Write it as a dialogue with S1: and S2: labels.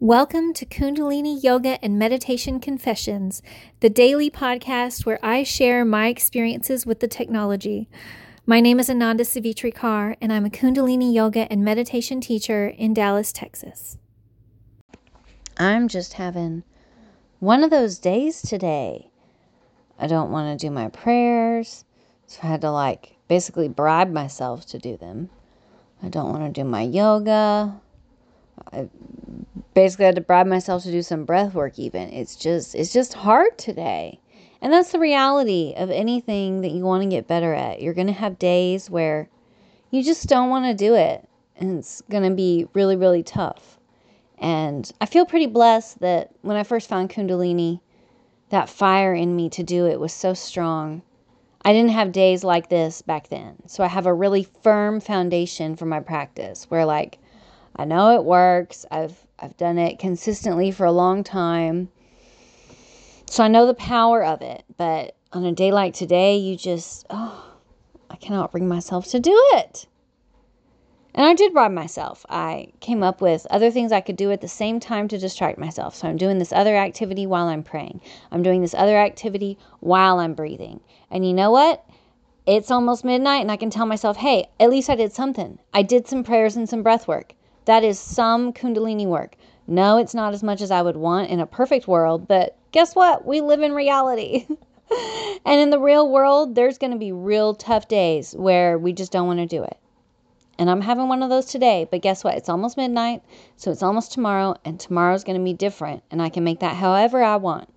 S1: Welcome to Kundalini Yoga and Meditation Confessions, the daily podcast where I share my experiences with the technology. My name is Ananda Savitri Kar, and I'm a Kundalini Yoga and Meditation teacher in Dallas, Texas.
S2: I'm just having one of those days today. I don't want to do my prayers, so I had to like basically bribe myself to do them. I don't want to do my yoga. I basically had to bribe myself to do some breath work even. It's just it's just hard today. And that's the reality of anything that you want to get better at. You're going to have days where you just don't want to do it and it's going to be really really tough. And I feel pretty blessed that when I first found kundalini, that fire in me to do it was so strong. I didn't have days like this back then. So I have a really firm foundation for my practice where like I know it works. I've I've done it consistently for a long time. So I know the power of it, but on a day like today, you just oh, I cannot bring myself to do it. And I did bribe myself. I came up with other things I could do at the same time to distract myself. So I'm doing this other activity while I'm praying. I'm doing this other activity while I'm breathing. And you know what? It's almost midnight and I can tell myself, hey, at least I did something. I did some prayers and some breath work. That is some Kundalini work. No, it's not as much as I would want in a perfect world, but guess what? We live in reality. and in the real world, there's going to be real tough days where we just don't want to do it. And I'm having one of those today, but guess what? It's almost midnight, so it's almost tomorrow, and tomorrow's going to be different, and I can make that however I want.